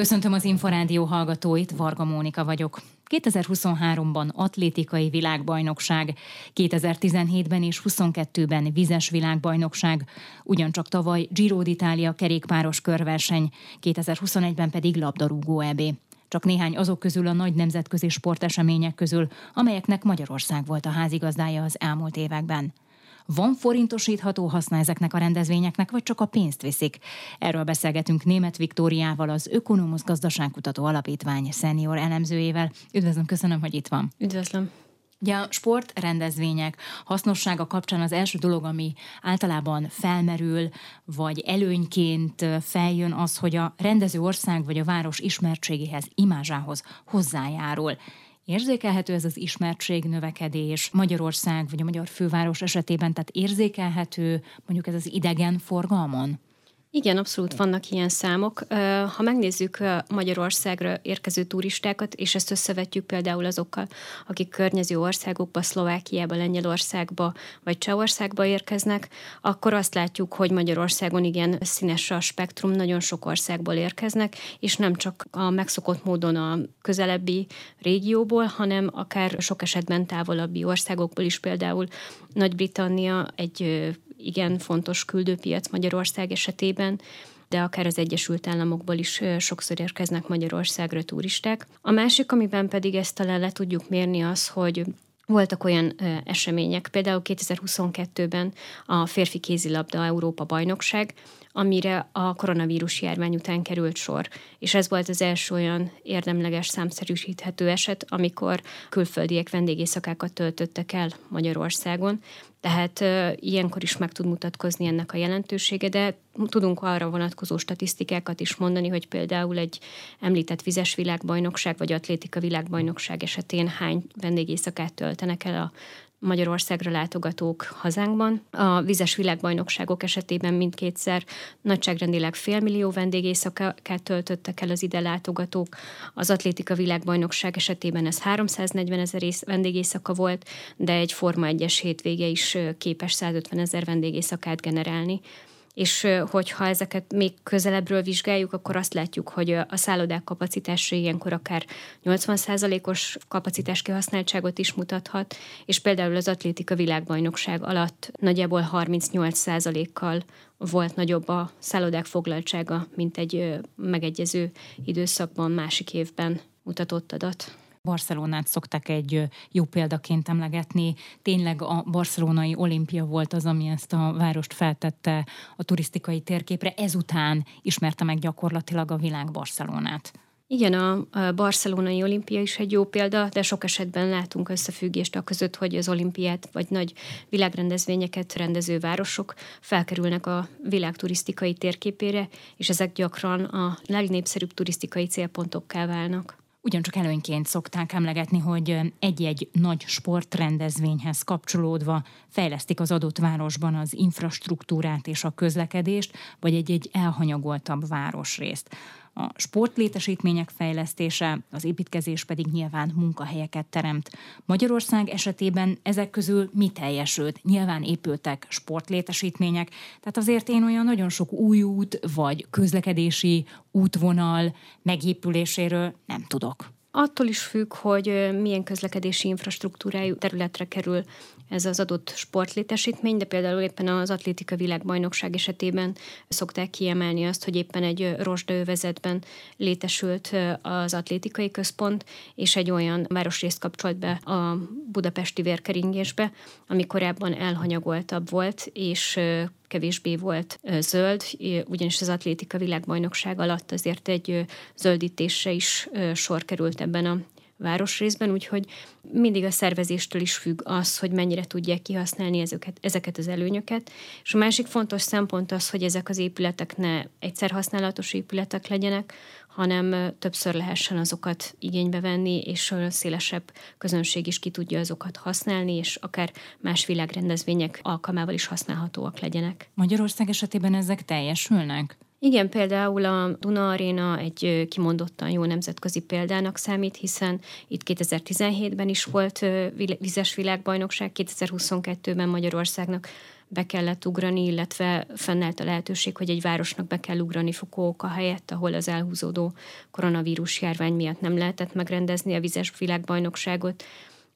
Köszöntöm az Inforádió hallgatóit, Varga Mónika vagyok. 2023-ban atlétikai világbajnokság, 2017-ben és 22-ben vizes világbajnokság, ugyancsak tavaly Giro d'Italia kerékpáros körverseny, 2021-ben pedig labdarúgó EB. Csak néhány azok közül a nagy nemzetközi sportesemények közül, amelyeknek Magyarország volt a házigazdája az elmúlt években. Van forintosítható haszna ezeknek a rendezvényeknek, vagy csak a pénzt viszik? Erről beszélgetünk német Viktóriával, az Ökonomusz Gazdaságkutató Alapítvány szenior elemzőjével. Üdvözlöm, köszönöm, hogy itt van. Üdvözlöm. Ugye a sportrendezvények hasznossága kapcsán az első dolog, ami általában felmerül, vagy előnyként feljön az, hogy a rendező ország vagy a város ismertségéhez, imázsához hozzájárul. Érzékelhető ez az ismertség növekedés Magyarország vagy a magyar főváros esetében, tehát érzékelhető mondjuk ez az idegen forgalmon? Igen, abszolút vannak ilyen számok. Ha megnézzük Magyarországra érkező turistákat, és ezt összevetjük például azokkal, akik környező országokba, Szlovákiába, Lengyelországba vagy Csehországba érkeznek, akkor azt látjuk, hogy Magyarországon igen színes a spektrum, nagyon sok országból érkeznek, és nem csak a megszokott módon a közelebbi régióból, hanem akár sok esetben távolabbi országokból is, például Nagy-Britannia egy igen fontos küldőpiac Magyarország esetében, de akár az Egyesült Államokból is sokszor érkeznek Magyarországra turisták. A másik, amiben pedig ezt talán le tudjuk mérni az, hogy voltak olyan események, például 2022-ben a férfi kézilabda Európa bajnokság, amire a koronavírus járvány után került sor. És ez volt az első olyan érdemleges számszerűsíthető eset, amikor külföldiek vendégészakákat töltöttek el Magyarországon. Tehát uh, ilyenkor is meg tud mutatkozni ennek a jelentősége, de tudunk arra vonatkozó statisztikákat is mondani, hogy például egy említett vizes világbajnokság vagy atlétika világbajnokság esetén hány vendégészakát töltenek el a Magyarországra látogatók hazánkban. A vizes világbajnokságok esetében mindkétszer nagyságrendileg félmillió vendégészakát töltöttek el az ide látogatók. Az atlétika világbajnokság esetében ez 340 ezer vendégészaka volt, de egy Forma 1-es hétvége is képes 150 ezer vendégészakát generálni és hogyha ezeket még közelebbről vizsgáljuk, akkor azt látjuk, hogy a szállodák kapacitása ilyenkor akár 80%-os kapacitás kihasználtságot is mutathat, és például az atlétika világbajnokság alatt nagyjából 38%-kal volt nagyobb a szállodák foglaltsága, mint egy megegyező időszakban, másik évben mutatott adat. Barcelonát szokták egy jó példaként emlegetni. Tényleg a barcelonai olimpia volt az, ami ezt a várost feltette a turisztikai térképre. Ezután ismerte meg gyakorlatilag a világ Barcelonát. Igen, a barcelonai olimpia is egy jó példa, de sok esetben látunk összefüggést a között, hogy az olimpiát vagy nagy világrendezvényeket rendező városok felkerülnek a világ turisztikai térképére, és ezek gyakran a legnépszerűbb turisztikai célpontokká válnak. Ugyancsak előnyként szokták emlegetni, hogy egy-egy nagy sportrendezvényhez kapcsolódva fejlesztik az adott városban az infrastruktúrát és a közlekedést, vagy egy-egy elhanyagoltabb városrészt. A sportlétesítmények fejlesztése, az építkezés pedig nyilván munkahelyeket teremt. Magyarország esetében ezek közül mi teljesült? Nyilván épültek sportlétesítmények, tehát azért én olyan nagyon sok új út vagy közlekedési útvonal megépüléséről nem tudok. Attól is függ, hogy milyen közlekedési infrastruktúrájú területre kerül ez az adott sportlétesítmény, de például éppen az atlétika világbajnokság esetében szokták kiemelni azt, hogy éppen egy rozsdaövezetben létesült az atlétikai központ, és egy olyan városrészt kapcsolt be a budapesti vérkeringésbe, ami korábban elhanyagoltabb volt, és kevésbé volt zöld, ugyanis az atlétika világbajnokság alatt azért egy zöldítésre is sor került ebben a városrészben, úgyhogy mindig a szervezéstől is függ az, hogy mennyire tudják kihasználni ezeket, ezeket az előnyöket. És a másik fontos szempont az, hogy ezek az épületek ne egyszer használatos épületek legyenek, hanem többször lehessen azokat igénybe venni, és a szélesebb közönség is ki tudja azokat használni, és akár más világrendezvények alkalmával is használhatóak legyenek. Magyarország esetében ezek teljesülnek? Igen, például a Duna Arena egy kimondottan jó nemzetközi példának számít, hiszen itt 2017-ben is volt vizes világbajnokság, 2022-ben Magyarországnak be kellett ugrani, illetve fennállt a lehetőség, hogy egy városnak be kell ugrani Fukuoka helyett, ahol az elhúzódó koronavírus járvány miatt nem lehetett megrendezni a vizes világbajnokságot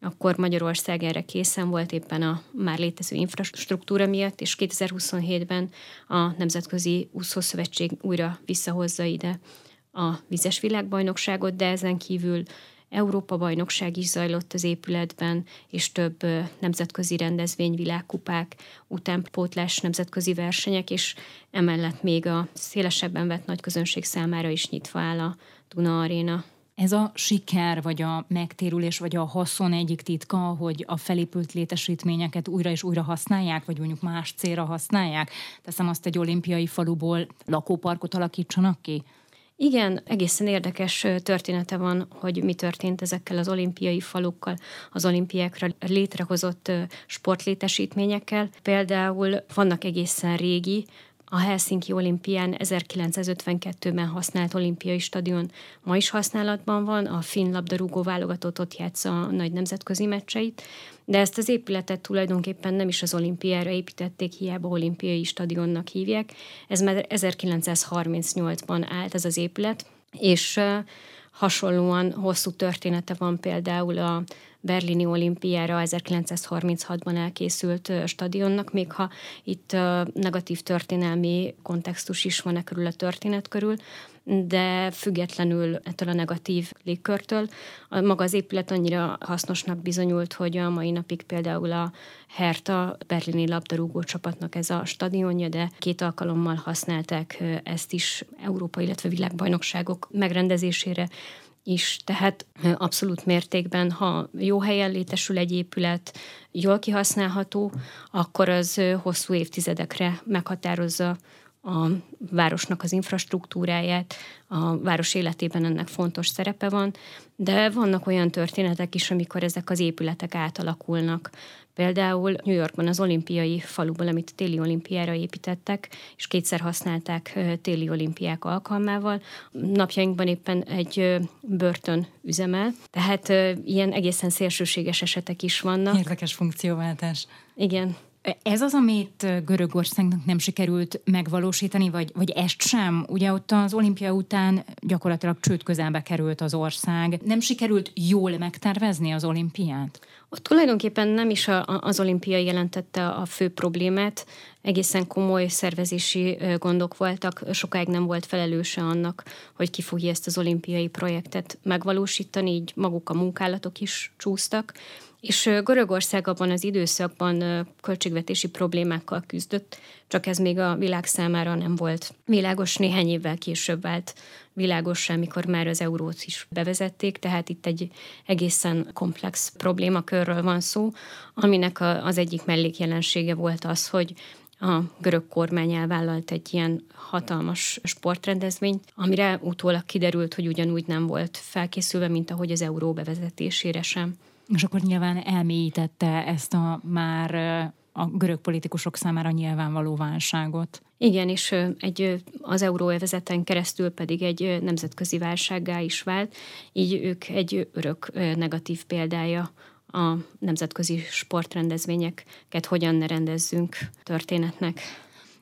akkor Magyarország erre készen volt éppen a már létező infrastruktúra miatt, és 2027-ben a Nemzetközi Úszószövetség újra visszahozza ide a vizes világbajnokságot, de ezen kívül Európa bajnokság is zajlott az épületben, és több nemzetközi rendezvény, világkupák, utánpótlás nemzetközi versenyek, és emellett még a szélesebben vett nagy közönség számára is nyitva áll a Duna Arena. Ez a siker, vagy a megtérülés, vagy a haszon egyik titka, hogy a felépült létesítményeket újra és újra használják, vagy mondjuk más célra használják? Teszem azt egy olimpiai faluból lakóparkot alakítsanak ki? Igen, egészen érdekes története van, hogy mi történt ezekkel az olimpiai falukkal, az olimpiákra létrehozott sportlétesítményekkel. Például vannak egészen régi, a Helsinki olimpián 1952-ben használt olimpiai stadion ma is használatban van, a finn labdarúgó válogatott ott játsza a nagy nemzetközi meccseit, de ezt az épületet tulajdonképpen nem is az olimpiára építették, hiába olimpiai stadionnak hívják. Ez már 1938-ban állt ez az épület, és hasonlóan hosszú története van például a berlini olimpiára 1936-ban elkészült stadionnak, még ha itt negatív történelmi kontextus is van e körül a történet körül, de függetlenül ettől a negatív légkörtől. Maga az épület annyira hasznosnak bizonyult, hogy a mai napig például a Herta berlini labdarúgó csapatnak ez a stadionja, de két alkalommal használták ezt is Európa, illetve világbajnokságok megrendezésére is, tehát abszolút mértékben, ha jó helyen létesül egy épület, jól kihasználható, akkor az hosszú évtizedekre meghatározza a városnak az infrastruktúráját, a város életében ennek fontos szerepe van, de vannak olyan történetek is, amikor ezek az épületek átalakulnak. Például New Yorkban az olimpiai faluban, amit téli olimpiára építettek, és kétszer használták téli olimpiák alkalmával. Napjainkban éppen egy börtön üzemel, tehát ilyen egészen szélsőséges esetek is vannak. Érdekes funkcióváltás. Igen. Ez az, amit Görögországnak nem sikerült megvalósítani, vagy, vagy ezt sem? Ugye ott az olimpia után gyakorlatilag csőd közelbe került az ország. Nem sikerült jól megtervezni az olimpiát? Ott tulajdonképpen nem is a, az olimpia jelentette a fő problémát, egészen komoly szervezési gondok voltak, sokáig nem volt felelőse annak, hogy ki fogja ezt az olimpiai projektet megvalósítani, így maguk a munkálatok is csúsztak, és Görögország abban az időszakban költségvetési problémákkal küzdött, csak ez még a világ számára nem volt világos, néhány évvel később vált világos, amikor már az eurót is bevezették, tehát itt egy egészen komplex problémakörről van szó, aminek az egyik mellékjelensége volt az, hogy a görög kormány elvállalt egy ilyen hatalmas sportrendezvényt, amire utólag kiderült, hogy ugyanúgy nem volt felkészülve, mint ahogy az euró bevezetésére sem. És akkor nyilván elmélyítette ezt a már a görög politikusok számára nyilvánvaló válságot. Igen, és egy, az euróövezeten keresztül pedig egy nemzetközi válsággá is vált, így ők egy örök negatív példája a nemzetközi sportrendezvényeket hogyan ne rendezzünk történetnek.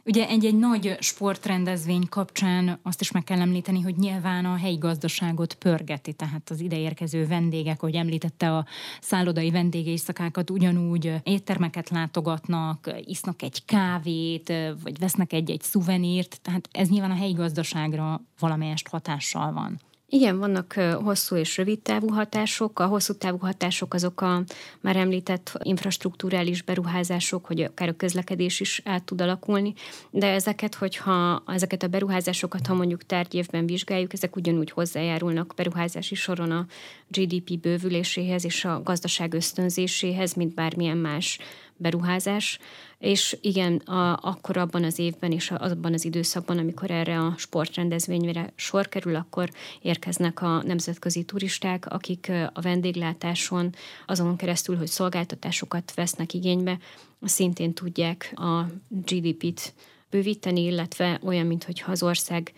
Ugye egy-egy nagy sportrendezvény kapcsán azt is meg kell említeni, hogy nyilván a helyi gazdaságot pörgeti, tehát az ideérkező vendégek, hogy említette a szállodai vendégészakákat, ugyanúgy éttermeket látogatnak, isznak egy kávét, vagy vesznek egy-egy szuvenírt, tehát ez nyilván a helyi gazdaságra valamelyest hatással van. Igen, vannak hosszú és rövid távú hatások. A hosszú távú hatások azok a már említett infrastruktúrális beruházások, hogy akár a közlekedés is át tud alakulni, de ezeket, hogyha ezeket a beruházásokat, ha mondjuk tárgyévben vizsgáljuk, ezek ugyanúgy hozzájárulnak beruházási soron a GDP bővüléséhez és a gazdaság ösztönzéséhez, mint bármilyen más beruházás, és igen, a, akkor abban az évben és abban az időszakban, amikor erre a sportrendezvényre sor kerül, akkor érkeznek a nemzetközi turisták, akik a vendéglátáson, azon keresztül, hogy szolgáltatásokat vesznek igénybe, szintén tudják a GDP-t bővíteni, illetve olyan, mintha az ország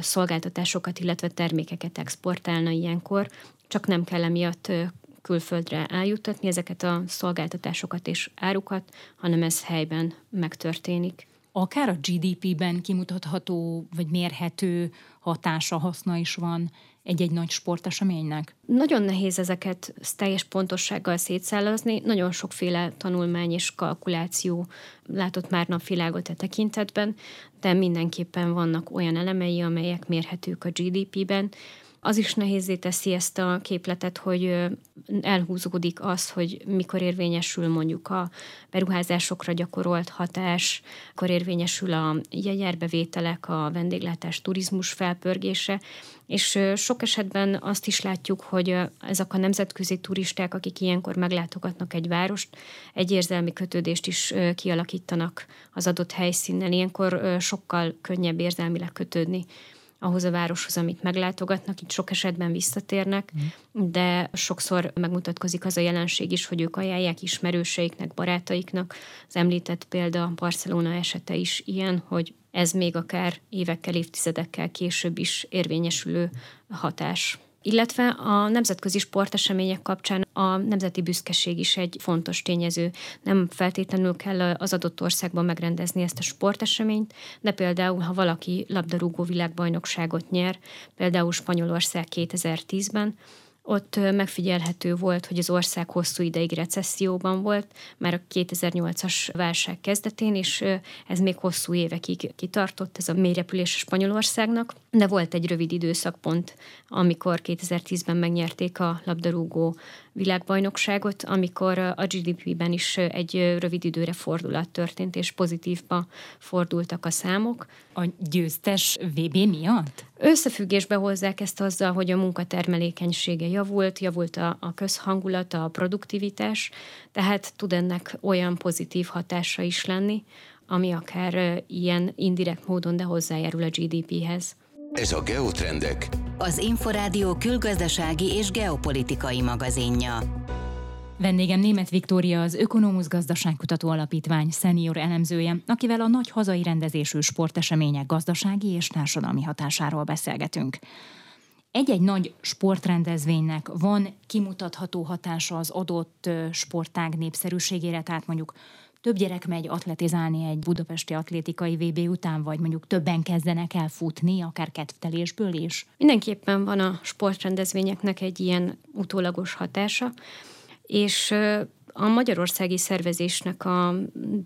szolgáltatásokat, illetve termékeket exportálna ilyenkor, csak nem kell emiatt külföldre eljutatni ezeket a szolgáltatásokat és árukat, hanem ez helyben megtörténik. Akár a GDP-ben kimutatható vagy mérhető hatása, haszna is van egy-egy nagy sporteseménynek? Nagyon nehéz ezeket teljes pontossággal szétszállazni. Nagyon sokféle tanulmány és kalkuláció látott már napvilágot e tekintetben, de mindenképpen vannak olyan elemei, amelyek mérhetők a GDP-ben, az is nehézé teszi ezt a képletet, hogy elhúzódik az, hogy mikor érvényesül mondjuk a beruházásokra gyakorolt hatás, mikor érvényesül a jegyárbevételek, a vendéglátás, turizmus felpörgése, és sok esetben azt is látjuk, hogy ezek a nemzetközi turisták, akik ilyenkor meglátogatnak egy várost, egy érzelmi kötődést is kialakítanak az adott helyszínen. Ilyenkor sokkal könnyebb érzelmileg kötődni ahhoz a városhoz, amit meglátogatnak, itt sok esetben visszatérnek, mm. de sokszor megmutatkozik az a jelenség is, hogy ők ajánlják ismerőseiknek, barátaiknak. Az említett példa Barcelona esete is ilyen, hogy ez még akár évekkel, évtizedekkel később is érvényesülő hatás. Illetve a nemzetközi sportesemények kapcsán a nemzeti büszkeség is egy fontos tényező. Nem feltétlenül kell az adott országban megrendezni ezt a sporteseményt, de például, ha valaki labdarúgó világbajnokságot nyer, például Spanyolország 2010-ben, ott megfigyelhető volt, hogy az ország hosszú ideig recesszióban volt, már a 2008-as válság kezdetén, és ez még hosszú évekig kitartott, ez a mélyrepülés Spanyolországnak, de volt egy rövid időszak pont, amikor 2010-ben megnyerték a labdarúgó világbajnokságot, amikor a GDP-ben is egy rövid időre fordulat történt, és pozitívba fordultak a számok. A győztes VB miatt? Összefüggésbe hozzák ezt azzal, hogy a munkatermelékenysége javult, javult a, a közhangulata, a produktivitás, tehát tud ennek olyan pozitív hatása is lenni, ami akár ilyen indirekt módon, de hozzájárul a GDP-hez. Ez a Geotrendek, az Inforádió külgazdasági és geopolitikai magazinja. Vendégem német Viktória, az Ökonomusz Gazdaságkutató Alapítvány szenior elemzője, akivel a nagy hazai rendezésű sportesemények gazdasági és társadalmi hatásáról beszélgetünk. Egy-egy nagy sportrendezvénynek van kimutatható hatása az adott sportág népszerűségére, tehát mondjuk több gyerek megy atletizálni egy budapesti atlétikai VB után, vagy mondjuk többen kezdenek el futni, akár kedvtelésből is? Mindenképpen van a sportrendezvényeknek egy ilyen utólagos hatása, és a magyarországi szervezésnek a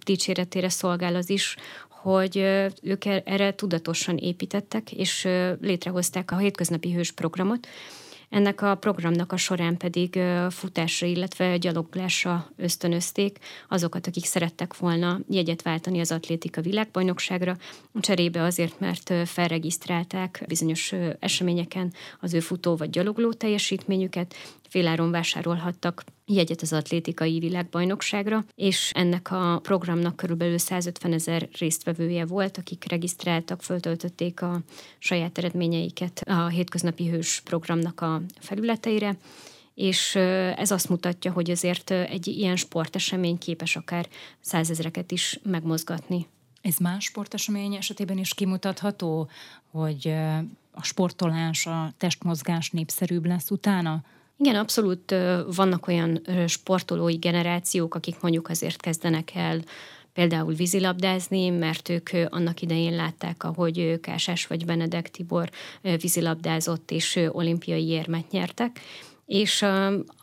dicséretére szolgál az is, hogy ők erre tudatosan építettek, és létrehozták a hétköznapi hős programot, ennek a programnak a során pedig futásra, illetve gyaloglásra ösztönözték azokat, akik szerettek volna jegyet váltani az atlétika világbajnokságra, cserébe azért, mert felregisztrálták bizonyos eseményeken az ő futó vagy gyalogló teljesítményüket, féláron vásárolhattak jegyet az atlétikai világbajnokságra, és ennek a programnak körülbelül 150 ezer résztvevője volt, akik regisztráltak, föltöltötték a saját eredményeiket a hétköznapi hős programnak a felületeire, és ez azt mutatja, hogy azért egy ilyen sportesemény képes akár százezreket is megmozgatni. Ez más sportesemény esetében is kimutatható, hogy a sportolás, a testmozgás népszerűbb lesz utána? Igen, abszolút vannak olyan sportolói generációk, akik mondjuk azért kezdenek el például vízilabdázni, mert ők annak idején látták, ahogy Kásás vagy Benedek Tibor vízilabdázott és olimpiai érmet nyertek, és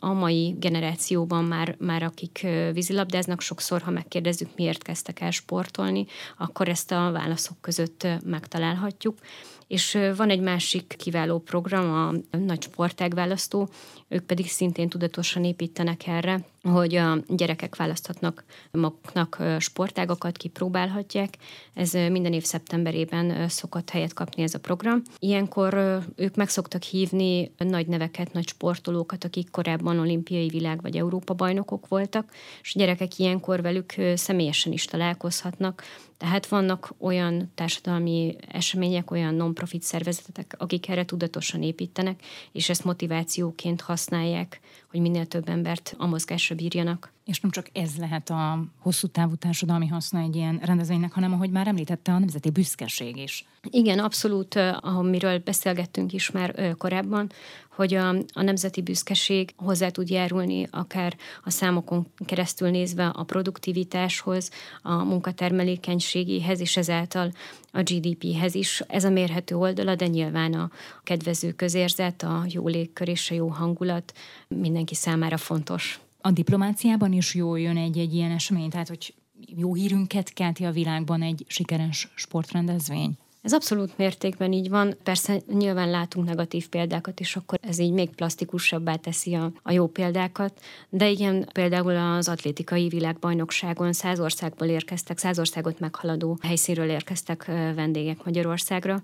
a mai generációban már, már akik vízilabdáznak, sokszor, ha megkérdezzük, miért kezdtek el sportolni, akkor ezt a válaszok között megtalálhatjuk. És van egy másik kiváló program, a Nagy Sportágválasztó, ők pedig szintén tudatosan építenek erre, hogy a gyerekek választhatnak maguknak sportágokat, kipróbálhatják. Ez minden év szeptemberében szokott helyet kapni ez a program. Ilyenkor ők meg szoktak hívni nagy neveket, nagy sportolókat, akik korábban olimpiai világ vagy Európa bajnokok voltak, és a gyerekek ilyenkor velük személyesen is találkozhatnak, tehát vannak olyan társadalmi események, olyan non-profit szervezetek, akik erre tudatosan építenek, és ezt motivációként használják, hogy minél több embert a mozgásra bírjanak. És nem csak ez lehet a hosszú távú társadalmi haszna egy ilyen rendezvénynek, hanem ahogy már említette, a nemzeti büszkeség is. Igen, abszolút, amiről beszélgettünk is már korábban, hogy a, a nemzeti büszkeség hozzá tud járulni akár a számokon keresztül nézve a produktivitáshoz, a munkatermelékenységéhez, és ezáltal a GDP-hez is. Ez a mérhető oldala, de nyilván a kedvező közérzet, a jó légkör és a jó hangulat mindenki számára fontos. A diplomáciában is jól jön egy-egy ilyen esemény, tehát hogy jó hírünket kelti a világban egy sikeres sportrendezvény? Ez abszolút mértékben így van. Persze nyilván látunk negatív példákat, és akkor ez így még plastikusabbá teszi a, a jó példákat. De igen, például az atlétikai világbajnokságon száz országból érkeztek, száz országot meghaladó helyszínről érkeztek vendégek Magyarországra,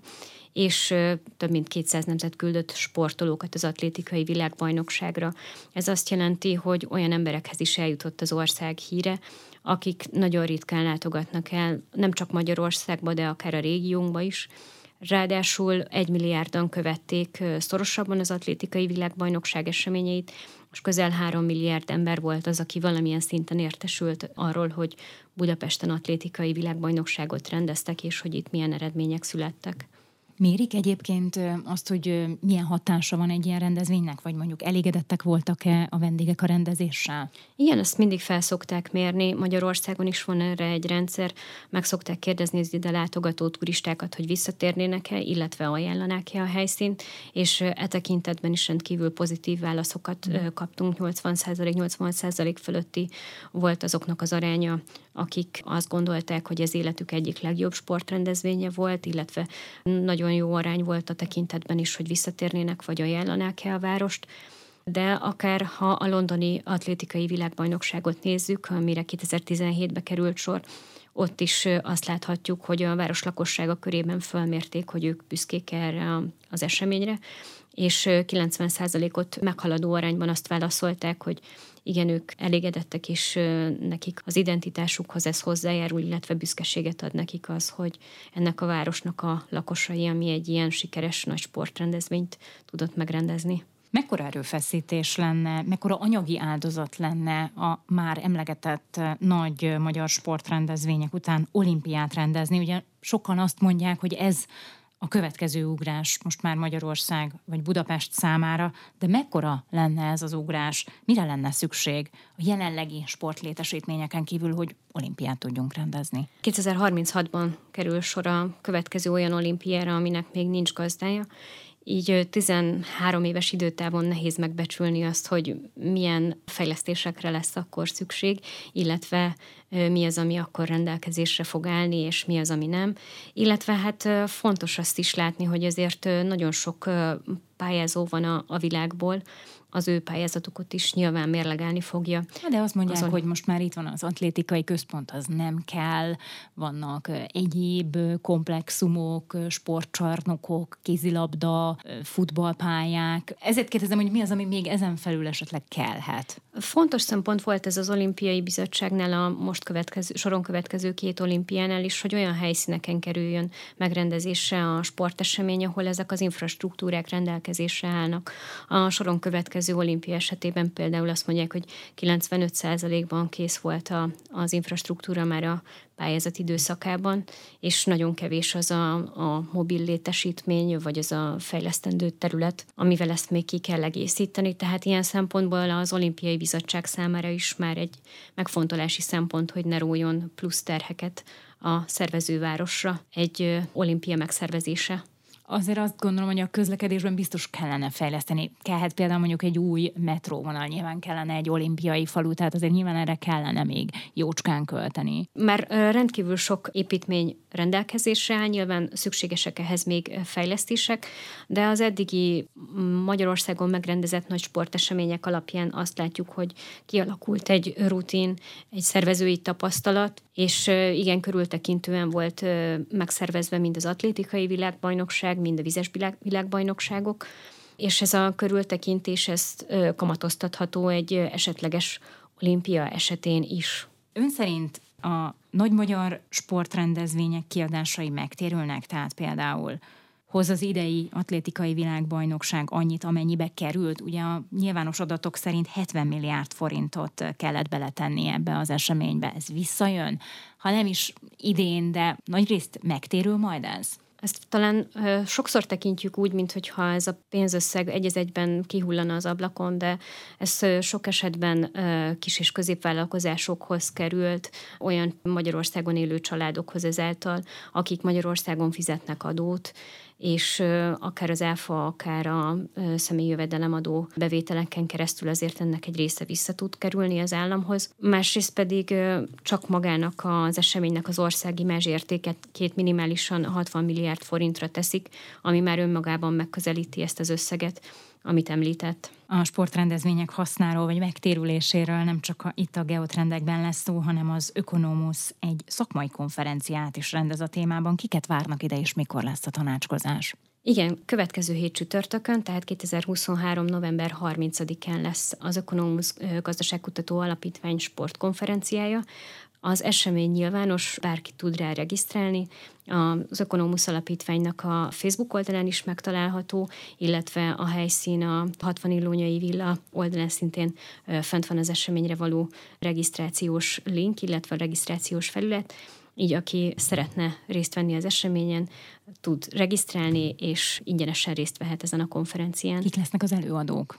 és több mint 200 nemzet küldött sportolókat az atlétikai világbajnokságra. Ez azt jelenti, hogy olyan emberekhez is eljutott az ország híre, akik nagyon ritkán látogatnak el, nem csak Magyarországba, de akár a régiónkba is. Ráadásul egy milliárdan követték szorosabban az atlétikai világbajnokság eseményeit, és közel három milliárd ember volt az, aki valamilyen szinten értesült arról, hogy Budapesten atlétikai világbajnokságot rendeztek, és hogy itt milyen eredmények születtek. Mérik egyébként azt, hogy milyen hatása van egy ilyen rendezvénynek, vagy mondjuk elégedettek voltak-e a vendégek a rendezéssel? Igen, ezt mindig felszokták mérni. Magyarországon is van erre egy rendszer. Meg szokták kérdezni az ide látogató turistákat, hogy visszatérnének-e, illetve ajánlanák-e a helyszínt, és e tekintetben is rendkívül pozitív válaszokat mm. kaptunk. 80%-80% fölötti volt azoknak az aránya, akik azt gondolták, hogy ez életük egyik legjobb sportrendezvénye volt, illetve nagyon jó arány volt a tekintetben is, hogy visszatérnének, vagy ajánlanák-e a várost de akár ha a londoni atlétikai világbajnokságot nézzük, amire 2017-be került sor, ott is azt láthatjuk, hogy a város lakossága körében fölmérték, hogy ők büszkék erre az eseményre, és 90%-ot meghaladó arányban azt válaszolták, hogy igen, ők elégedettek, és nekik az identitásukhoz ez hozzájárul, illetve büszkeséget ad nekik az, hogy ennek a városnak a lakosai, ami egy ilyen sikeres nagy sportrendezvényt tudott megrendezni. Mekkora erőfeszítés lenne, mekkora anyagi áldozat lenne a már emlegetett nagy magyar sportrendezvények után olimpiát rendezni? Ugye sokan azt mondják, hogy ez a következő ugrás most már Magyarország vagy Budapest számára, de mekkora lenne ez az ugrás? Mire lenne szükség a jelenlegi sportlétesítményeken kívül, hogy olimpiát tudjunk rendezni? 2036-ban kerül sor a következő olyan olimpiára, aminek még nincs gazdája, így 13 éves időtávon nehéz megbecsülni azt, hogy milyen fejlesztésekre lesz akkor szükség, illetve mi az, ami akkor rendelkezésre fog állni, és mi az, ami nem. Illetve hát fontos azt is látni, hogy azért nagyon sok pályázó van a, a világból, az ő pályázatokat is nyilván mérlegelni fogja. De azt mondják, Azon... hogy most már itt van az atlétikai központ, az nem kell, vannak egyéb komplexumok, sportcsarnokok, kézilabda, futballpályák. Ezért kérdezem, hogy mi az, ami még ezen felül esetleg kellhet? Fontos szempont volt ez az olimpiai bizottságnál a most következő, soron következő két olimpiánál is, hogy olyan helyszíneken kerüljön megrendezésre a sportesemény, ahol ezek az infrastruktúrák rendelkezésre állnak. A soron következő olimpia esetében például azt mondják, hogy 95%-ban kész volt a, az infrastruktúra már a pályázat időszakában, és nagyon kevés az a, a mobil létesítmény, vagy az a fejlesztendő terület, amivel ezt még ki kell egészíteni. Tehát ilyen szempontból az olimpiai bizottság számára is már egy megfontolási szempont, hogy ne rójon plusz terheket a szervezővárosra egy olimpia megszervezése azért azt gondolom, hogy a közlekedésben biztos kellene fejleszteni. Kellhet például mondjuk egy új metróvonal, nyilván kellene egy olimpiai falu, tehát azért nyilván erre kellene még jócskán költeni. Már rendkívül sok építmény rendelkezésre áll, nyilván szükségesek ehhez még fejlesztések, de az eddigi Magyarországon megrendezett nagy sportesemények alapján azt látjuk, hogy kialakult egy rutin, egy szervezői tapasztalat, és igen, körültekintően volt megszervezve mind az atlétikai világbajnokság, mind a vizes világbajnokságok, és ez a körültekintés ezt kamatoztatható egy esetleges olimpia esetén is. Ön szerint a nagy magyar sportrendezvények kiadásai megtérülnek, tehát például hoz az idei atlétikai világbajnokság annyit, amennyibe került? Ugye a nyilvános adatok szerint 70 milliárd forintot kellett beletenni ebbe az eseménybe. Ez visszajön? Ha nem is idén, de nagyrészt megtérül majd ez? Ezt talán ö, sokszor tekintjük úgy, mintha ez a pénzösszeg egy egyben kihullana az ablakon, de ez ö, sok esetben ö, kis és középvállalkozásokhoz került, olyan Magyarországon élő családokhoz ezáltal, akik Magyarországon fizetnek adót, és akár az ÁFA, akár a személyi jövedelemadó bevételeken keresztül azért ennek egy része vissza tud kerülni az államhoz. Másrészt pedig csak magának az eseménynek az országi értéket két minimálisan 60 milliárd forintra teszik, ami már önmagában megközelíti ezt az összeget amit említett. A sportrendezvények hasznáról vagy megtérüléséről nem csak itt a geotrendekben lesz szó, hanem az Ökonomusz egy szakmai konferenciát is rendez a témában. Kiket várnak ide, és mikor lesz a tanácskozás? Igen, következő hét csütörtökön, tehát 2023. november 30-án lesz az Ökonomusz Gazdaságkutató Alapítvány sportkonferenciája, az esemény nyilvános, bárki tud rá regisztrálni. Az Ökonomusz Alapítványnak a Facebook oldalán is megtalálható, illetve a helyszín a 60 Illónyai Villa oldalán szintén fent van az eseményre való regisztrációs link, illetve a regisztrációs felület. Így aki szeretne részt venni az eseményen, tud regisztrálni, és ingyenesen részt vehet ezen a konferencián. Kik lesznek az előadók?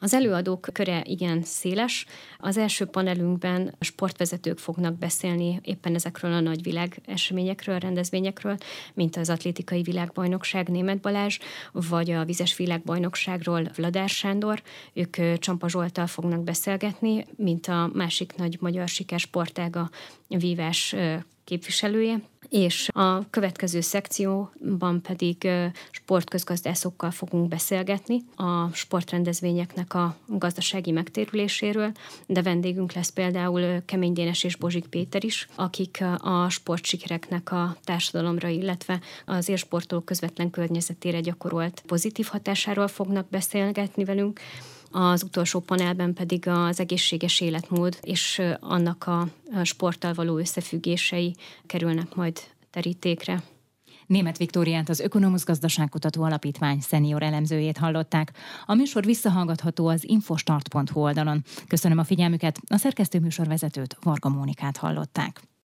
Az előadók köre igen széles. Az első panelünkben sportvezetők fognak beszélni éppen ezekről a nagy világ eseményekről, rendezvényekről, mint az atlétikai világbajnokság Német Balázs, vagy a vizes világbajnokságról Vladár Sándor. Ők Csampa Zsoltal fognak beszélgetni, mint a másik nagy magyar sikersportág a vívás képviselője, és a következő szekcióban pedig sportközgazdászokkal fogunk beszélgetni a sportrendezvényeknek a gazdasági megtérüléséről, de vendégünk lesz például Kemény Dénes és Bozsik Péter is, akik a sportsikereknek a társadalomra, illetve az élsportoló közvetlen környezetére gyakorolt pozitív hatásáról fognak beszélgetni velünk, az utolsó panelben pedig az egészséges életmód és annak a sporttal való összefüggései kerülnek majd terítékre. Német Viktóriát az Ökonomusz Gazdaságkutató Alapítvány szenior elemzőjét hallották. A műsor visszahallgatható az infostart.hu oldalon. Köszönöm a figyelmüket, a szerkesztő műsorvezetőt Varga Mónikát hallották.